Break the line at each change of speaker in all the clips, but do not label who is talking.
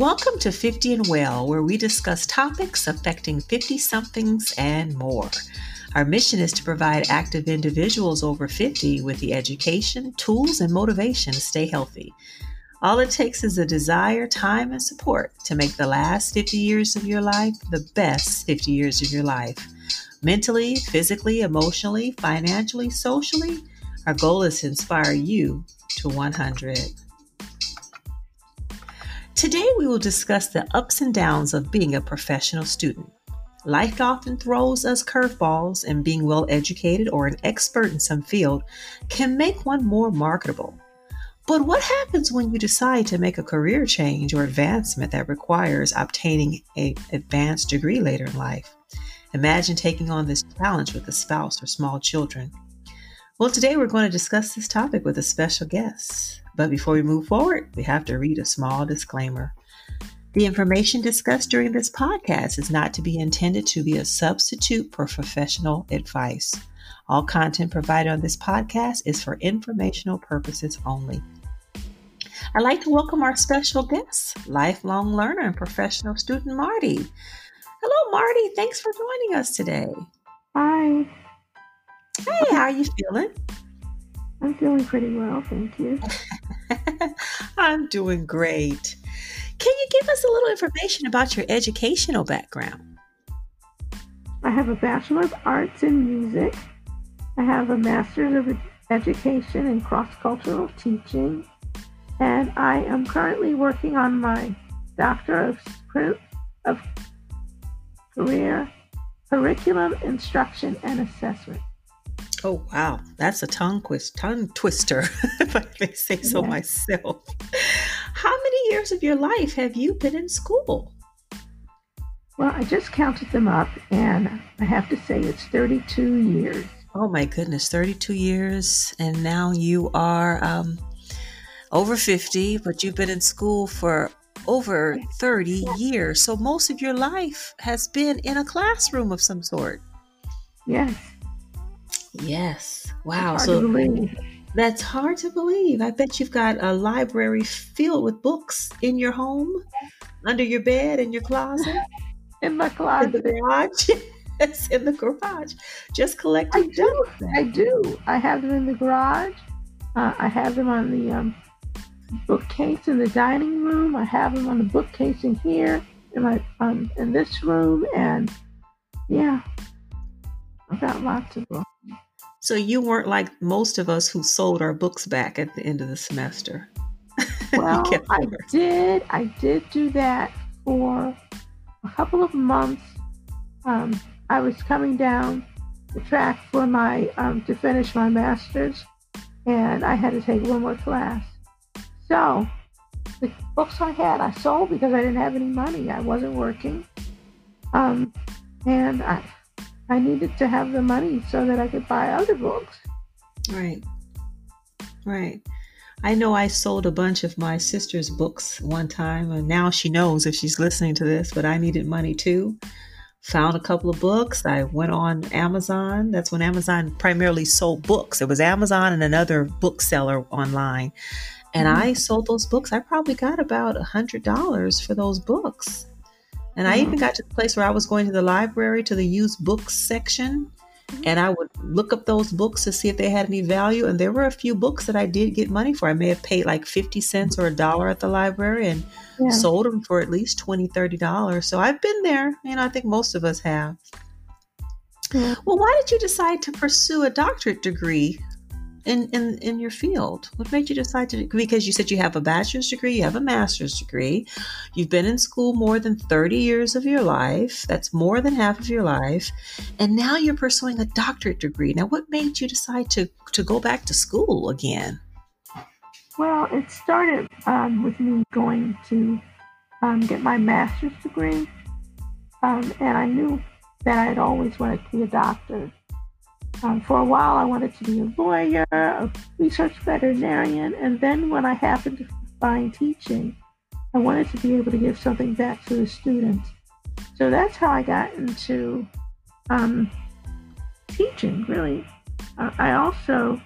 Welcome to 50 and Well, where we discuss topics affecting 50 somethings and more. Our mission is to provide active individuals over 50 with the education, tools, and motivation to stay healthy. All it takes is a desire, time, and support to make the last 50 years of your life the best 50 years of your life. Mentally, physically, emotionally, financially, socially, our goal is to inspire you to 100. Today, we will discuss the ups and downs of being a professional student. Life often throws us curveballs, and being well educated or an expert in some field can make one more marketable. But what happens when you decide to make a career change or advancement that requires obtaining an advanced degree later in life? Imagine taking on this challenge with a spouse or small children. Well, today we're going to discuss this topic with a special guest. But before we move forward, we have to read a small disclaimer. The information discussed during this podcast is not to be intended to be a substitute for professional advice. All content provided on this podcast is for informational purposes only. I'd like to welcome our special guest, lifelong learner and professional student Marty. Hello, Marty. Thanks for joining us today.
Hi.
Hey, how are you feeling?
I'm feeling pretty well, thank you.
I'm doing great. Can you give us a little information about your educational background?
I have a Bachelor of Arts in Music. I have a Master's of Education in Cross Cultural Teaching and I am currently working on my Doctor of, of Career Curriculum Instruction and Assessment.
Oh wow, that's a tongue twist, tongue twister, if I may say so yes. myself. How many years of your life have you been in school?
Well, I just counted them up, and I have to say it's 32 years.
Oh my goodness, 32 years, and now you are um, over 50, but you've been in school for over 30 years. So most of your life has been in a classroom of some sort.
Yes.
Yes. Wow. So that's hard to believe. I bet you've got a library filled with books in your home, under your bed, in your closet,
in my closet,
in the garage. it's in the garage. Just collecting.
I do. I do. I have them in the garage. Uh, I have them on the um, bookcase in the dining room. I have them on the bookcase in here in my um in this room, and yeah, I've got lots of books.
So you weren't like most of us who sold our books back at the end of the semester.
Well, I did. I did do that for a couple of months. Um, I was coming down the track for my um, to finish my master's, and I had to take one more class. So the books I had, I sold because I didn't have any money. I wasn't working. Um, and I, I needed to have the money so that I could buy other books.
Right. Right. I know I sold a bunch of my sister's books one time, and now she knows if she's listening to this, but I needed money too. Found a couple of books. I went on Amazon. That's when Amazon primarily sold books. It was Amazon and another bookseller online and mm-hmm. I sold those books. I probably got about a hundred dollars for those books. And. I even got to the place where I was going to the library to the used books section. And I would look up those books to see if they had any value. And there were a few books that I did get money for. I may have paid like 50 cents or a dollar at the library and yeah. sold them for at least 20 $30. So I've been there. You know, I think most of us have. Yeah. Well, why did you decide to pursue a doctorate degree in, in, in your field? What made you decide to? Because you said you have a bachelor's degree, you have a master's degree, you've been in school more than 30 years of your life. That's more than half of your life. And now you're pursuing a doctorate degree. Now, what made you decide to, to go back to school again?
Well, it started um, with me going to um, get my master's degree. Um, and I knew that I'd always wanted to be a doctor. Um, for a while, I wanted to be a lawyer, a research veterinarian, and then when I happened to find teaching, I wanted to be able to give something back to the students. So that's how I got into um, teaching, really. Uh, I also,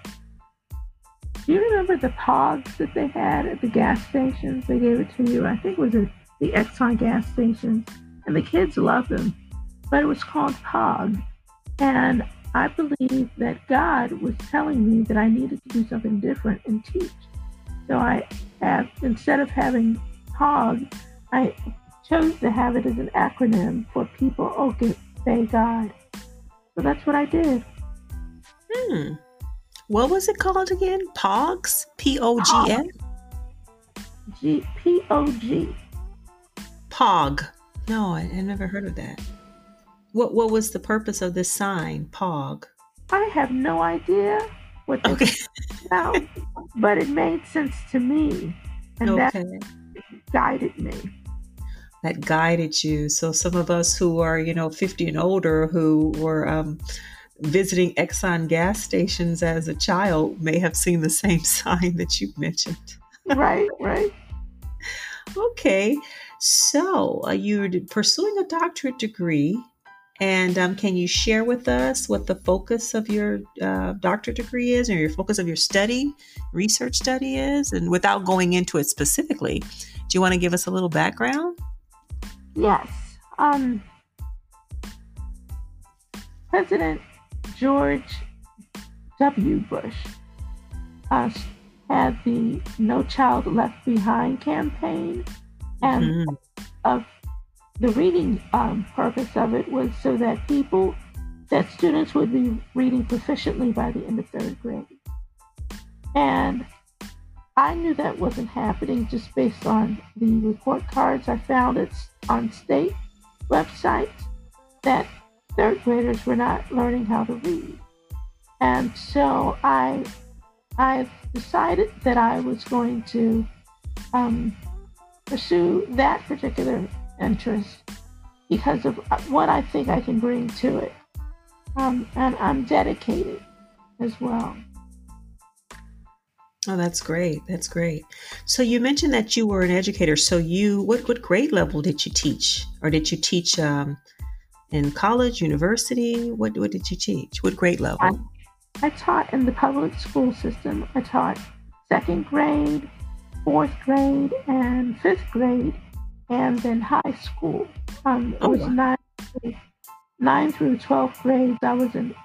do you remember the pods that they had at the gas stations? They gave it to you, I think it was the Exxon gas stations, and the kids loved them. But it was called POG. And I believe that God was telling me that I needed to do something different and teach. So I have, instead of having POG, I chose to have it as an acronym for people obey God. So that's what I did.
Hmm. What was it called again? POGS? P O G S?
G P O G.
POG. No, I, I never heard of that. What what was the purpose of this sign, POG?
I have no idea what this
Okay.
about, but it made sense to me, and that
Okay.
guided me.
That guided you. So some of us who are, you know, 50 and older who were um, visiting Exxon gas stations as a child may have seen the same sign that you mentioned.
Right, right.
Okay. So uh, you're pursuing a doctorate degree. And um, can you share with us what the focus of your uh, doctorate degree is, or your focus of your study, research study is? And without going into it specifically, do you want to give us a little background?
Yes. Um, President George W. Bush uh, had the No Child Left Behind campaign, and
Mhm.
of the reading um, purpose of it was so that people, that students would be reading proficiently by the end of third grade. And I knew that wasn't happening just based on the report cards I found it on state websites that third graders were not learning how to read. And so I I decided that I was going to um, pursue that particular interest because of what I think I can bring to it. Um, and I'm dedicated as well.
Oh, that's great. That's great. So you mentioned that you were an educator. So you, what what grade level did you teach, or did you teach um, in college, university? What what did you teach? What grade level?
I, I taught in the public school system. I taught second grade, fourth grade, and fifth grade, and then high school. Um, it
Oh,
was
wow.
nine, nine through 12th grades. I was in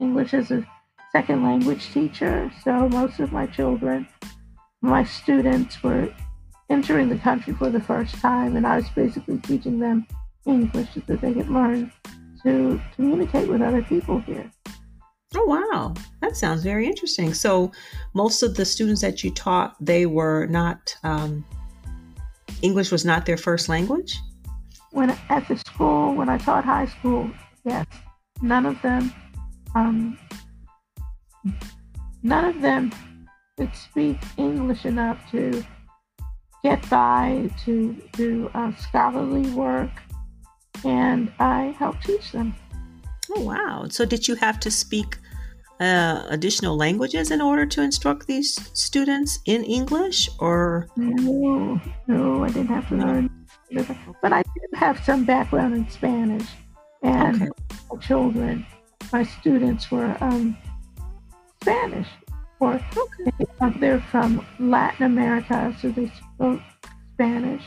English as a second language teacher. So most of my children, my students were entering the country for the first time, and I was basically teaching them English so that they could learn to communicate with other people here.
Oh wow, that sounds very interesting. So most of the students that you taught, they were not um, English was not their first language.
when at the school when I taught high school, yes, none of them, um, none of them could speak English enough to get by to do uh, scholarly work, and I helped teach them.
Oh wow! So did you have to speak uh, additional languages in order to instruct these students in English, or
No, no, I didn't have to learn, but I did have some background in Spanish, and
okay?
my children, my students were um, Spanish, or uh, they're from Latin America, so they spoke Spanish.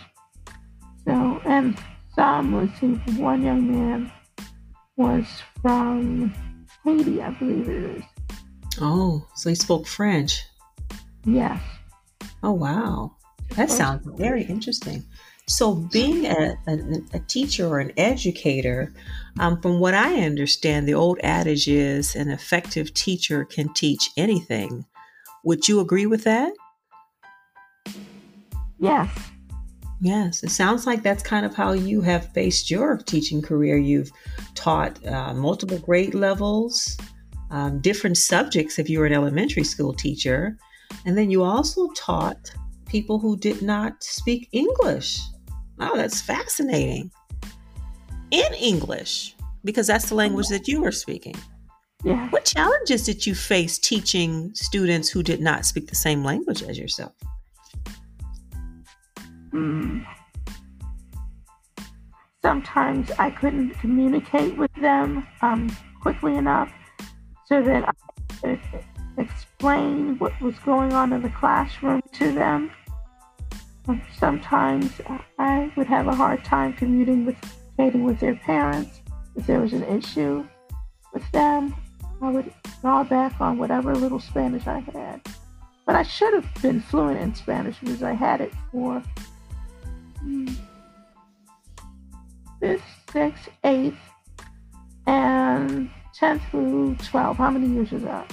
So, and some, let's see, one young man was from Haiti, I believe it is.
Oh, so he spoke French.
Yes.
Oh wow, that sounds very interesting. So, being a, a, a teacher or an educator, um, from what I understand, the old adage is an effective teacher can teach anything. Would you agree with that?
Yes.
Yes, it sounds like that's kind of how you have faced your teaching career. You've taught uh, multiple grade levels, um, different subjects if you were an elementary school teacher, and then you also taught people who did not speak English. Oh, that's fascinating. In English, because that's the language that you were speaking.
Yes.
What challenges did you face teaching students who did not speak the same language as yourself?
Hmm. Sometimes I couldn't communicate with them um, quickly enough so that I could explain what was going on in the classroom to them. sometimes I would have a hard time communicating with their parents if there was an issue with them. I would draw back on whatever little Spanish I had. But I should have been fluent in Spanish because I had it for fifth, sixth, eighth, and 10th through 12. How many years is that?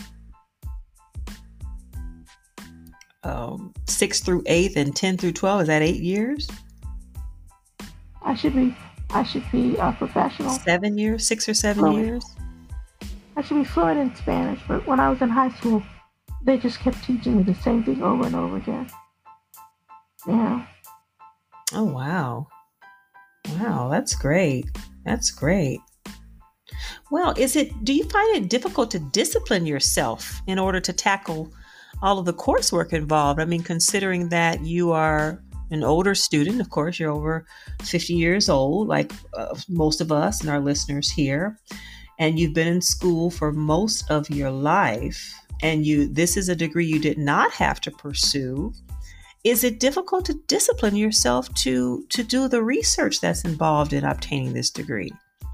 Um, sixth through eighth and 10 through 12. Is that eight years?
I should be. I should be a professional.
Seven years, six or seven fluent. years.
I should be fluent in Spanish, but when I was in high school, they just kept teaching me the same thing over and over again. Yeah.
Oh wow. Wow, that's great. That's great. Well, is it do you find it difficult to discipline yourself in order to tackle all of the coursework involved? I mean, considering that you are an older student, of course, you're over 50 years old, like uh, most of us and our listeners here, and you've been in school for most of your life, and you this is a degree you did not have to pursue is it difficult to discipline yourself to to do the research that's involved in obtaining this degree?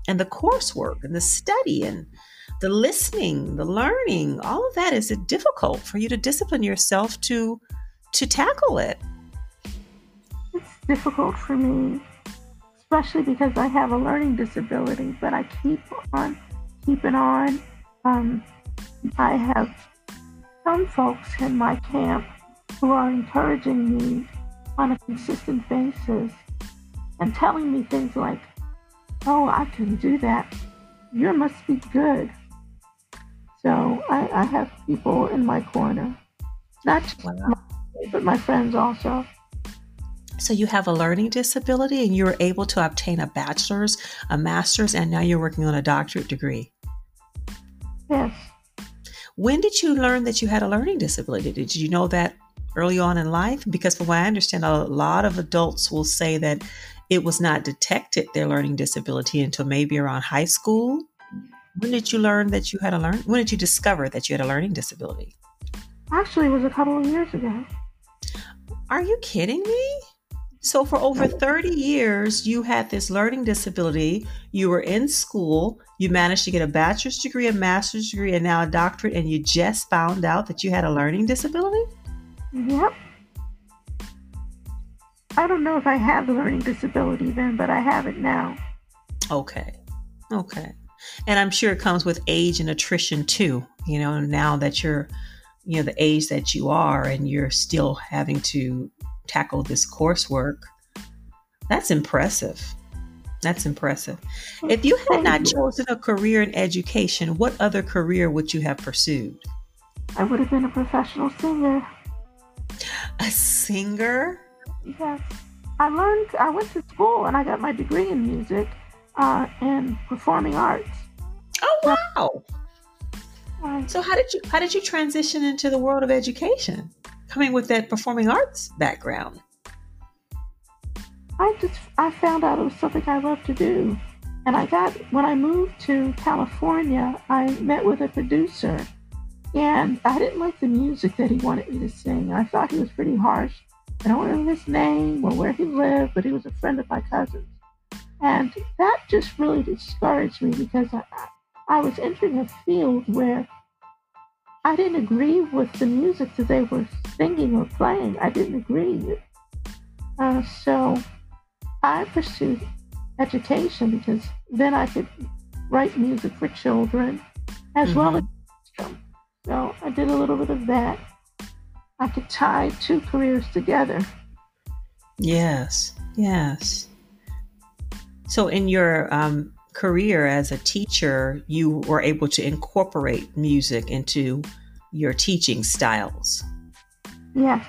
And the coursework and the study and the listening the learning all of that is it difficult for you to discipline yourself to to tackle it?
It's difficult for me especially because i have a learning disability but i keep on keeping on. Um, i have some folks in my camp who are encouraging me on a consistent basis and telling me things like, oh, I can do that. You must be good. So I, I have people in my corner, not just wow. my, but my friends also.
So you have a learning disability and you were able to obtain a bachelor's, a master's, and now you're working on a doctorate degree.
Yes.
When did you learn that you had a learning disability? Did you know that early on in life? Because from what I understand, a lot of adults will say that it was not detected their learning disability until maybe around high school. When did you learn that you had a learn? When did you discover that you had a learning disability?
Actually, it was a couple of years ago.
Are you kidding me? So, for over 30 years, you had this learning disability. You were in school. You managed to get a bachelor's degree, a master's degree, and now a doctorate, and you just found out that you had a learning disability?
Yep. I don't know if I had the learning disability then, but I have it now.
Okay. Okay. And I'm sure it comes with age and attrition too. You know, now that you're, you know, the age that you are and you're still having to tackle this coursework, that's impressive. That's impressive. If you had not chosen a career in education, what other career would you have pursued?
I would have been a professional singer.
A singer?
Yes. I learned, I went to school and I got my degree in music uh, and performing arts.
Oh, wow. Uh, so how did you how did you transition into the world of education coming with that performing arts background
i just i found out it was something i love to do and i got when i moved to california i met with a producer and I didn't like the music that he wanted me to sing. I thought he was pretty harsh. I don't remember his name or where he lived, but he was a friend of my cousin's. And that just really discouraged me because I, I was entering a field where I didn't agree with the music that they were singing or playing. I didn't agree. Uh, so I pursued education because then I could write music for children as mm-hmm. well as did a little bit of that. I could tie two careers together.
Yes, yes. So in your um, career as a teacher, you were able to incorporate music into your teaching styles.
Yes.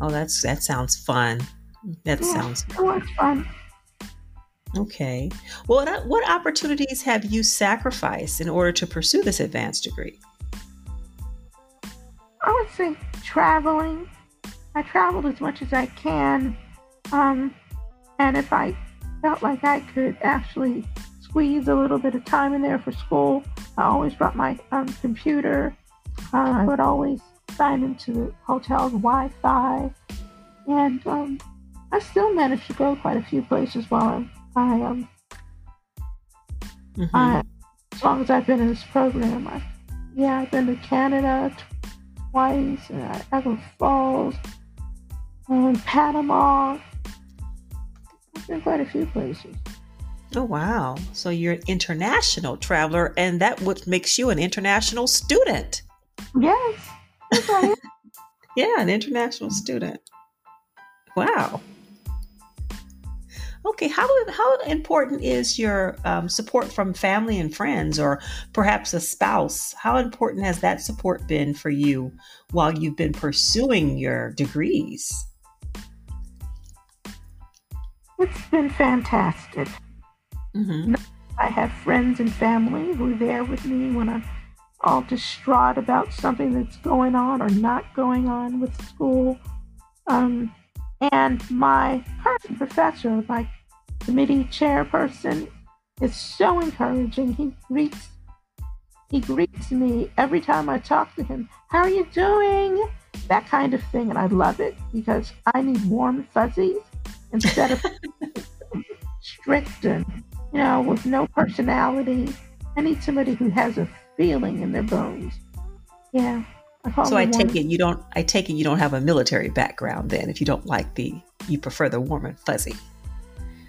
Oh, that's that sounds fun. That yeah, sounds
it was fun.
Okay. Well, what, what opportunities have you sacrificed in order to pursue this advanced degree?
I would say traveling. I traveled as much as I can. Um, and if I felt like I could actually squeeze a little bit of time in there for school, I always brought my um, computer. Uh, I would always sign into the hotel's Wi Fi. And um, I still managed to go quite a few places while I um mm-hmm. As long as I've been in this program. I, yeah, I've been to Canada twice, and Niagara Falls, and Panama. I've been quite a few places.
Oh wow! So you're an international traveler, and that what makes you an international student.
Yes.
yeah, an international student. Wow. Okay, how how important is your um, support from family and friends, or perhaps a spouse? How important has that support been for you while you've been pursuing your degrees?
It's been fantastic. Mm-hmm. I have friends and family who are there with me when I'm all distraught about something that's going on or not going on with school. Um, and my current professor, my committee chairperson, is so encouraging. He greets he greets me every time I talk to him. How are you doing? That kind of thing, and I love it because I need warm fuzzies instead of strict and you know with no personality. I need somebody who has a feeling in their bones. Yeah.
I so I take it you don't. I take it you don't have a military background then. If you don't like the, you prefer the warm and fuzzy.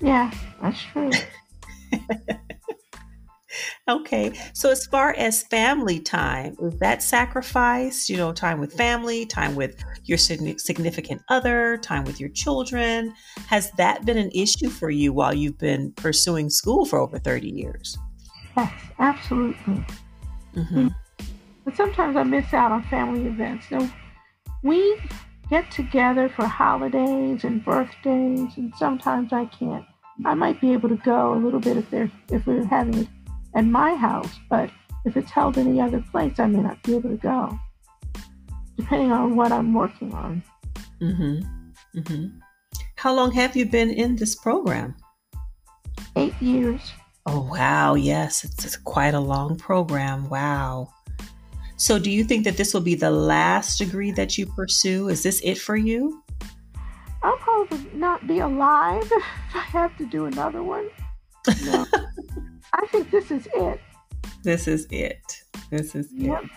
Yeah, that's true.
okay. So as far as family time, is that sacrifice, you know, time with family, time with your significant other, time with your children, has that been an issue for you while you've been pursuing school for over 30 years?
Yes, absolutely. Mm-hmm. But sometimes I miss out on family events. So we get together for holidays and birthdays, and sometimes I can't. I might be able to go a little bit if they're if we're having it at my house, but if it's held any other place, I may not be able to go, depending on what I'm working on.
Mm-hmm. Mm-hmm. How long have you been in this program?
Eight years.
Oh wow! Yes, it's, it's quite a long program. Wow. So, do you think that this will be the last degree that you pursue? Is this it for you?
I'll probably not be alive if I have to do another one. No. I think this is it.
This is it. This is yep. it.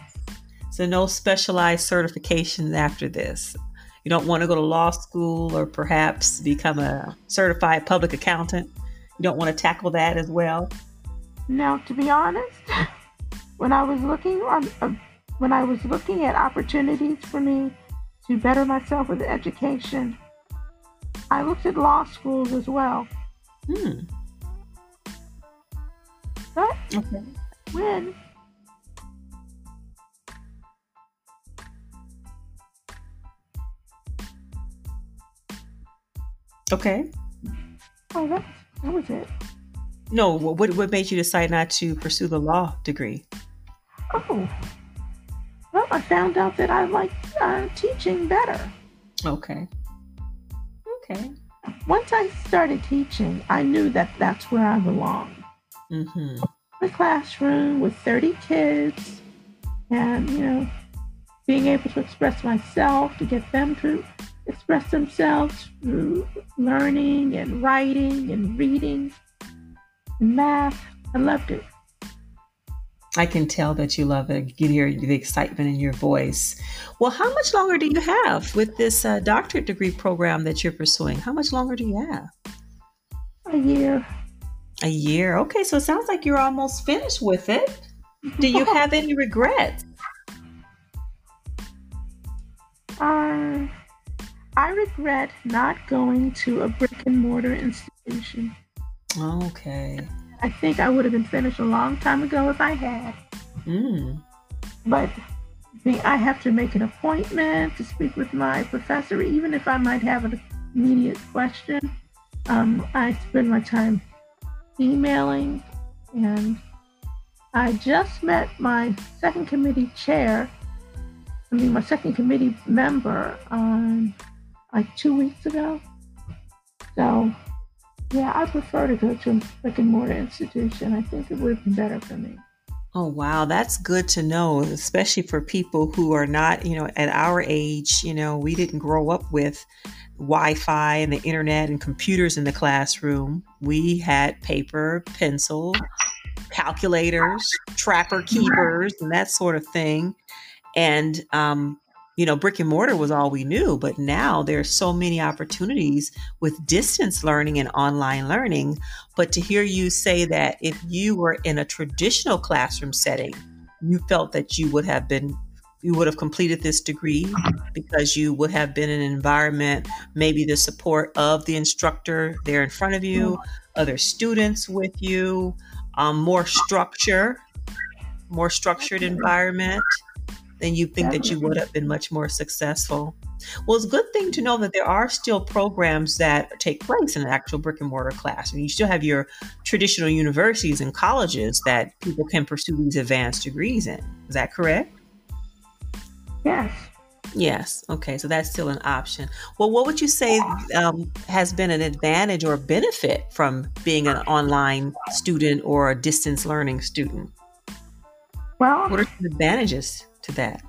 So, no specialized certifications after this. You don't want to go to law school or perhaps become a certified public accountant. You don't want to tackle that as well.
Now, to be honest, when I was looking on when I was looking at opportunities for me to better myself with education, I looked at law schools as well. Hmm. But okay. when
Okay.
Oh, that, that was it.
No, what what made you decide not to pursue the law degree?
Oh, I found out that I like uh, teaching better.
Okay. Okay.
Once I started teaching, I knew that that's where I belong. Mm-hmm. The classroom with 30 kids and, you know, being able to express myself, to get them to express themselves through learning and writing and reading and math. I loved it.
I can tell that you love it. You can hear the excitement in your voice. Well, how much longer do you have with this uh, doctorate degree program that you're pursuing? How much longer do you have?
A year.
A year. Okay, so it sounds like you're almost finished with it. Do you have any regrets?
Uh, I regret not going to a brick and mortar institution.
Okay.
I think I would have been finished a long time ago if I had. Mm. But I have to make an appointment to speak with my professor, even if I might have an immediate question. Um, I spend my time emailing, and I just met my second committee chair. I mean, my second committee member on like two weeks ago. So yeah, I prefer to go to a brick and mortar institution. I think it would be better for me.
Oh, wow. That's good to know, especially for people who are not, you know, at our age. You know, we didn't grow up with Wi Fi and the internet and computers in the classroom. We had paper, pencil, calculators, trapper keepers, and that sort of thing. And um, you know, brick and mortar was all we knew, but now there's so many opportunities with distance learning and online learning. But to hear you say that if you were in a traditional classroom setting, you felt that you would have been you would have completed this degree mm-hmm. because you would have been in an environment, maybe the support of the instructor there in front of you, mm-hmm. other students with you, um, more structure, more structured mm-hmm. environment then you think that you would have been much more successful. Well, it's a good thing to know that there are still programs that take place in an actual brick and mortar class. And you still have your traditional universities and colleges that people can pursue these advanced degrees in. Is that correct?
Yes.
Yes. Okay. So that's still an option. Well, what would you say um, has been an advantage or benefit from being an online student or a distance learning student?
Well,
what are the advantages? To that?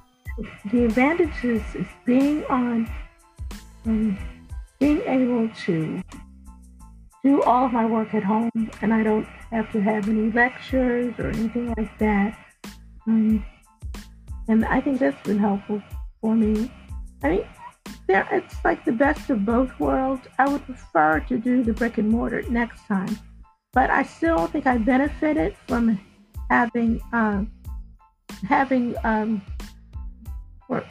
The advantages is being on, um, being able to do all of my work at home, and I don't have to have any lectures or anything like that. Um, and I think that's been helpful for me. I mean, there it's like the best of both worlds. I would prefer to do the brick and mortar next time, but I still think I benefited from having uh, having um, or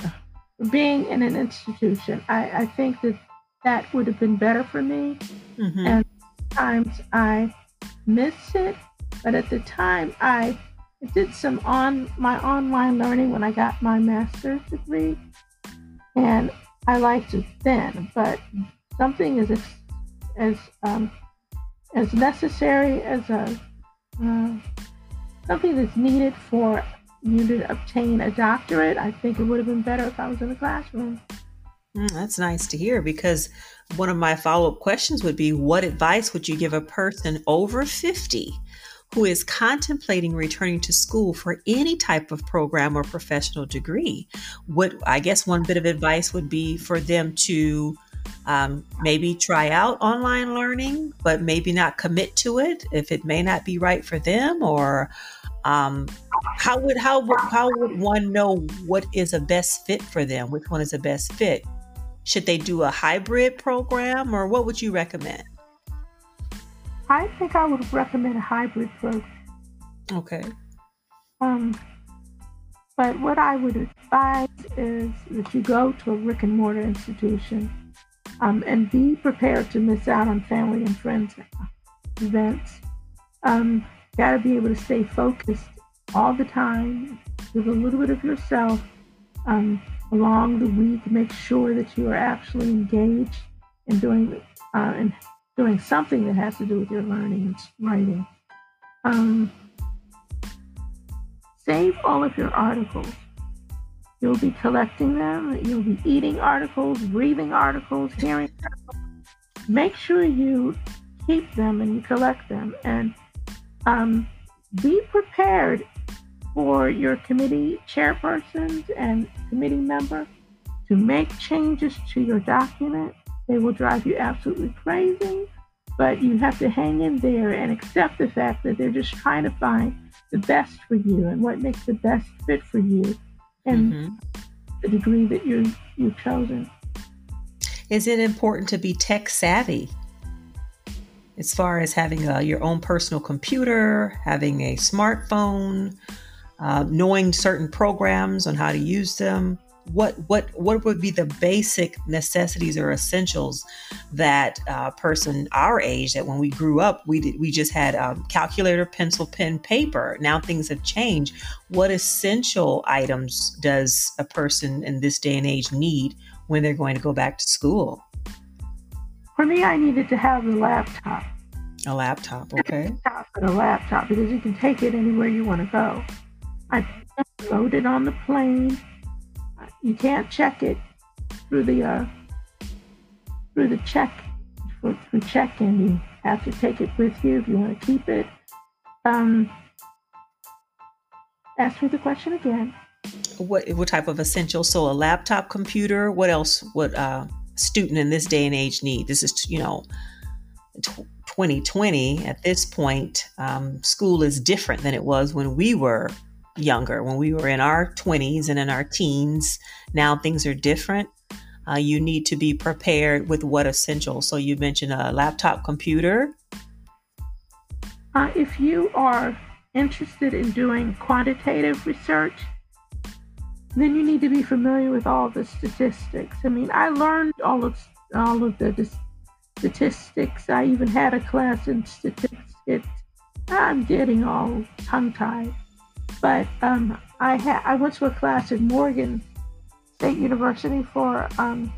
being in an institution. I, I think that that would have been better for me. Mm-hmm. And times I miss it, but at the time I did some on my online learning when I got my master's degree, and I liked it then. But something is as as um, as necessary as a uh, something that's needed for you to obtain a doctorate, I think it would have been better if I was in the classroom.
Mm, that's nice to hear because one of my follow up questions would be What advice would you give a person over 50 who is contemplating returning to school for any type of program or professional degree? What I guess one bit of advice would be for them to um, maybe try out online learning, but maybe not commit to it if it may not be right for them, or um, how would how would how would one know what is a best fit for them? Which one is the best fit? Should they do a hybrid program, or what would you recommend?
I think I would recommend a hybrid program.
Okay.
Um, but what I would advise is that you go to a brick and mortar institution um, and be prepared to miss out on family and friends events. Um, got to be able to stay focused all the time. Give a little bit of yourself um, along the week. Make sure that you are actually engaged in doing uh, and doing something that has to do with your learning and writing. Um, save all of your articles. You'll be collecting them. You'll be eating articles, reading articles, hearing articles. Make sure you keep them and you collect them. And um, be prepared for your committee chairpersons and committee member to make changes to your document. They will drive you absolutely crazy, but you have to hang in there and accept the fact that they're just trying to find the best for you and what makes the best fit for you and mm-hmm. the degree that you're you've chosen.
Is it important to be tech savvy? as far as having a, your own personal computer, having a smartphone, uh, knowing certain programs on how to use them. What what what would be the basic necessities or essentials that a uh, person our age that when we grew up we did, we just had um, calculator, pencil, pen, paper. Now things have changed. What essential items does a person in this day and age need when they're going to go back to school?
For me, I needed to have a laptop.
A laptop, okay. A
laptop and a laptop because you can take it anywhere you want to go. I load it on the plane. You can't check it through the uh, through the check through check-in. You have to take it with you if you want to keep it. Um, Ask me the question again.
What what type of essential? So a laptop computer. What else would a student in this day and age need? This is you know, 2020. At this point, um, school is different than it was when we were younger, when we were in our 20s and in our teens. Now things are different. Uh, you need to be prepared with what essential. So you mentioned a laptop computer.
Uh, if you are interested in doing quantitative research, then you need to be familiar with all the statistics. I mean, I learned all of all of the statistics. I even had a class in statistics. I'm getting all tongue tied, but um, I had I went to a class at Morgan State University for um,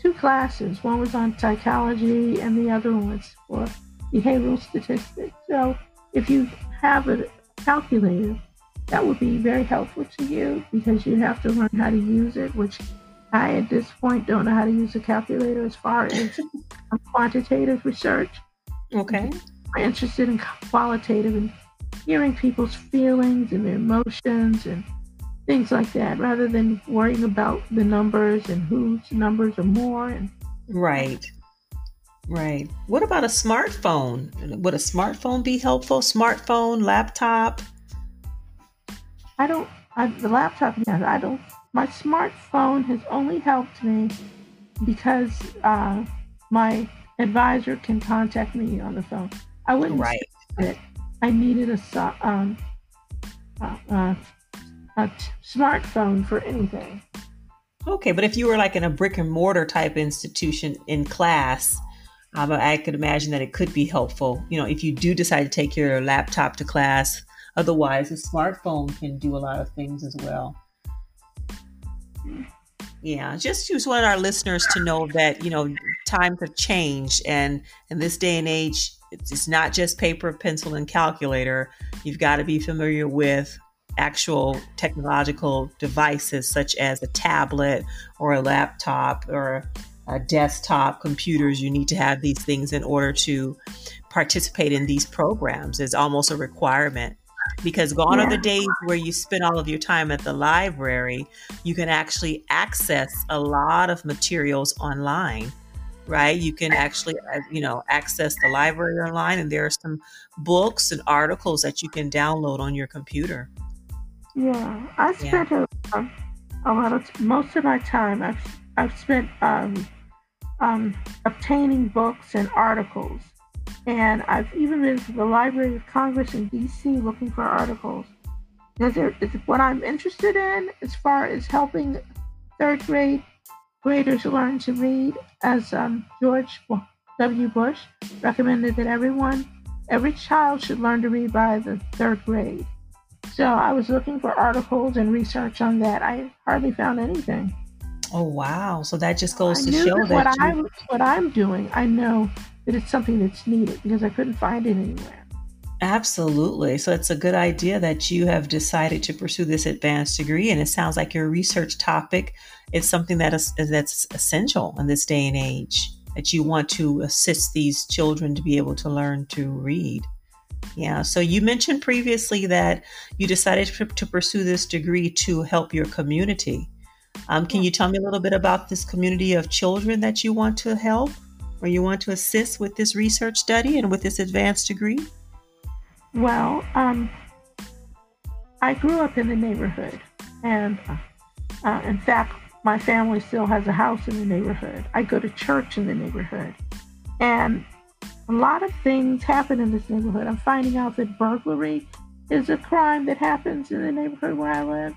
two classes. One was on psychology, and the other one was for behavioral statistics. So if you have a calculator, that would be very helpful to you because you have to learn how to use it, which I at this point don't know how to use a calculator as far as quantitative research.
Okay.
I'm interested in qualitative and hearing people's feelings and their emotions and things like that rather than worrying about the numbers and whose numbers are more and
right Right. What about a smartphone? Would a smartphone be helpful? Smartphone, laptop?
I don't, I, the laptop, yes, I don't. My smartphone has only helped me because uh, my advisor can contact me on the phone. I wouldn't
right.
that I needed a, um, smartphone for anything.
Okay, but if you were like in a brick and mortar type institution in class, um, I could imagine that it could be helpful. You know, if you do decide to take your laptop to class, otherwise, a smartphone can do a lot of things as well. Yeah, just just want our listeners to know that you know times have changed, and in this day and age, it's, it's not just paper, pencil, and calculator. You've got to be familiar with actual technological devices such as a tablet or a laptop or a desktop computers. You need to have these things in order to participate in these programs. It's almost a requirement because gone yeah. are the days where you spend all of your time at the library. You can actually access a lot of materials online right you can actually uh, you know access the library online and there are some books and articles that you can download on your computer
yeah i spent yeah. A, a, lot of most of my time i've I've spent um, um, obtaining books and articles. And I've even been to the Library of Congress in DC looking for articles. Because it's what I'm interested in as far as helping third grade graders learn to read, as um, George W. Bush recommended that everyone, every child should learn to read by the third grade. So I was looking for articles and research on that. I hardly found anything.
Oh wow! So that just goes I to show that,
what
you...
I'm what I'm doing, I know that it's something that's needed because I couldn't find it anywhere.
Absolutely. So it's a good idea that you have decided to pursue this advanced degree, and it sounds like your research topic is something that is that's essential in this day and age. That you want to assist these children to be able to learn to read. Yeah. So you mentioned previously that you decided to, to pursue this degree to help your community. Um, can you tell me a little bit about this community of children that you want to help or you want to assist with this research study and with this advanced degree?
Well, um, I grew up in the neighborhood, and uh, in fact, my family still has a house in the neighborhood. I go to church in the neighborhood, and a lot of things happen in this neighborhood. I'm finding out that burglary is a crime that happens in the neighborhood where I live.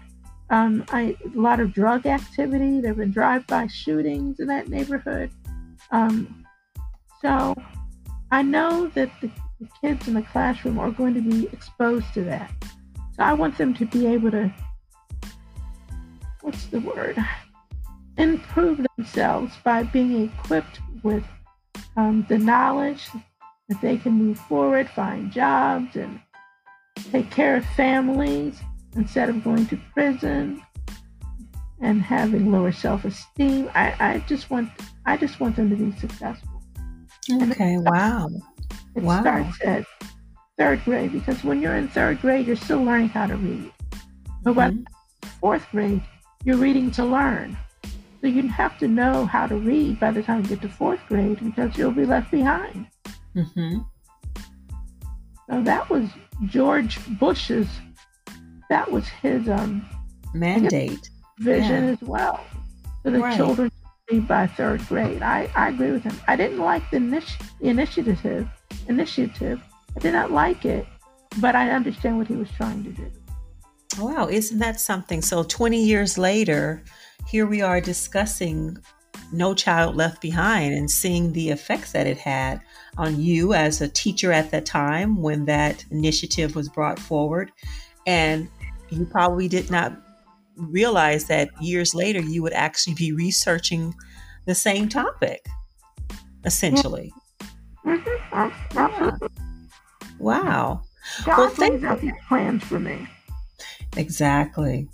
Um, I, a lot of drug activity. There have been drive-by shootings in that neighborhood. Um, so I know that the, the kids in the classroom are going to be exposed to that. So I want them to be able to, what's the word, improve themselves by being equipped with um, the knowledge that they can move forward, find jobs, and take care of families instead of going to prison and having lower self-esteem. I, I just want I just want them to be successful.
Okay. Wow.
It
wow.
starts at third grade because when you're in third grade, you're still learning how to read. But mm-hmm. by fourth grade, you're reading to learn. So you have to know how to read by the time you get to fourth grade because you'll be left behind. Mm-hmm. So that was George Bush's, that was his um,
mandate
vision yeah. as well for the right. children to read by third grade. I, I agree with him. I didn't like the initi- initiative, initiative. I did not like it, but I understand what he was trying to do.
Wow, isn't that something? So 20 years later, here we are discussing No Child Left Behind and seeing the effects that it had on you as a teacher at that time when that initiative was brought forward. And you probably did not realize that years later you would actually be researching the same topic, essentially. Wow.
God well, thank- out these plans for me.
Exactly.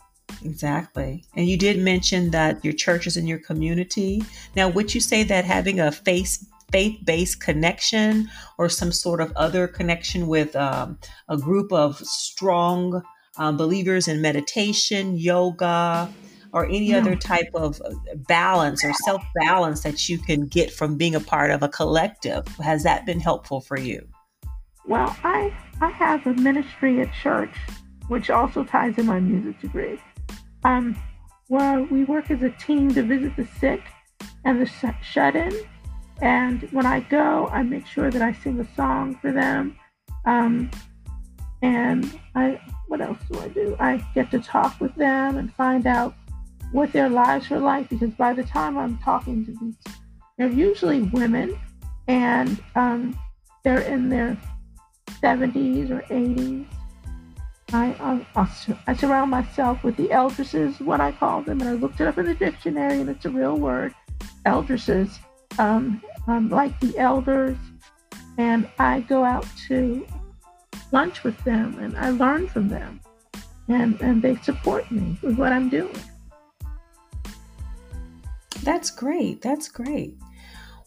Exactly. And you did mention that your church is in your community. Now, would you say that having a face faith-based connection or some sort of other connection with um, a group of strong um, believers in meditation, yoga, or any yeah. other type of uh, balance or self balance that you can get from being a part of a collective. Has that been helpful for you?
Well, I I have a ministry at church, which also ties in my music degree um, where we work as a team to visit the sick and the shut in. And when I go, I make sure that I sing a song for them. Um, and I, what else do I do? I get to talk with them and find out what their lives are like because by the time I'm talking to these, they're usually women and um, they're in their 70s or 80s. I, I, I, surround myself with the eldresses, what I call them, and I looked it up in the dictionary, and it's a real word, eldresses, um, um, like the elders, and I go out to lunch with them, and I learn from them, and and they support me with what I'm doing.
That's great. That's great.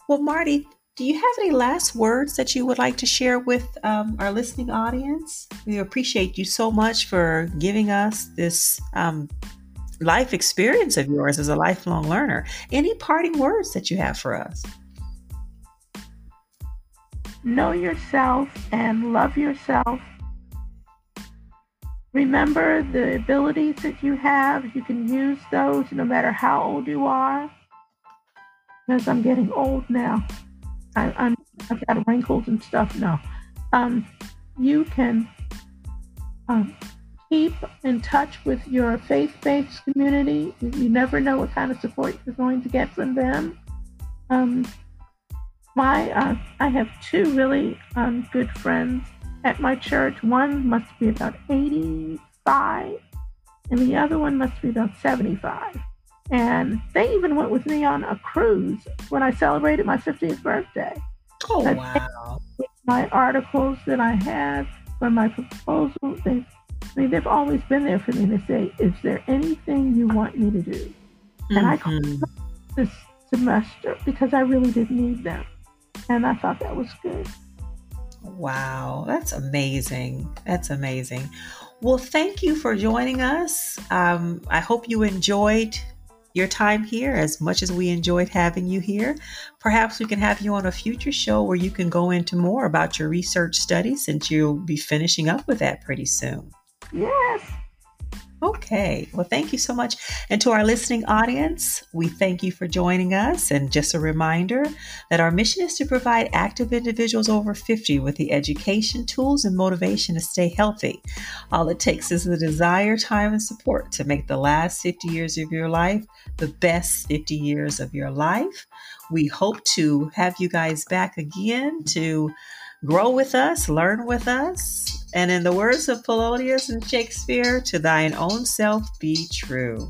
Well, Marty, do you have any last words that you would like to share with um, our listening audience? We appreciate you so much for giving us this um, life experience of yours as a lifelong learner. Any parting words that you have for us?
Know yourself and love yourself. Remember the abilities that you have. You can use those no matter how old you are. Because I'm getting old now. I, I'm, I've got wrinkles and stuff. now. um, you can um, keep in touch with your faith-based community. You never know what kind of support you're going to get from them. Um, my, uh, I have two really um, good friends at my church. One must be about 85, and the other one must be about 75. And they even went with me on a cruise when I celebrated my 50th birthday.
Oh, wow.
My articles that I had for my proposal, they, I mean, they've always been there for me to say, is there anything you want me to do? Mm-hmm. And I mm-hmm. this semester because I really didn't need them. And I thought that was good.
Wow, that's amazing. That's amazing. Well, thank you for joining us. Um, I hope you enjoyed your time here as much as we enjoyed having you here. Perhaps we can have you on a future show where you can go into more about your research studies since you'll be finishing up with that pretty soon.
Yes.
Okay. Well, thank you so much. And to our listening audience, we thank you for joining us. And just a reminder that our mission is to provide active individuals over 50 with the education, tools, and motivation to stay healthy. All it takes is the desire, time, and support to make the last 50 years of your life the best 50 years of your life. We hope to have you guys back again to grow with us, learn with us, and in the words of Polonius and Shakespeare, to thine own self be true.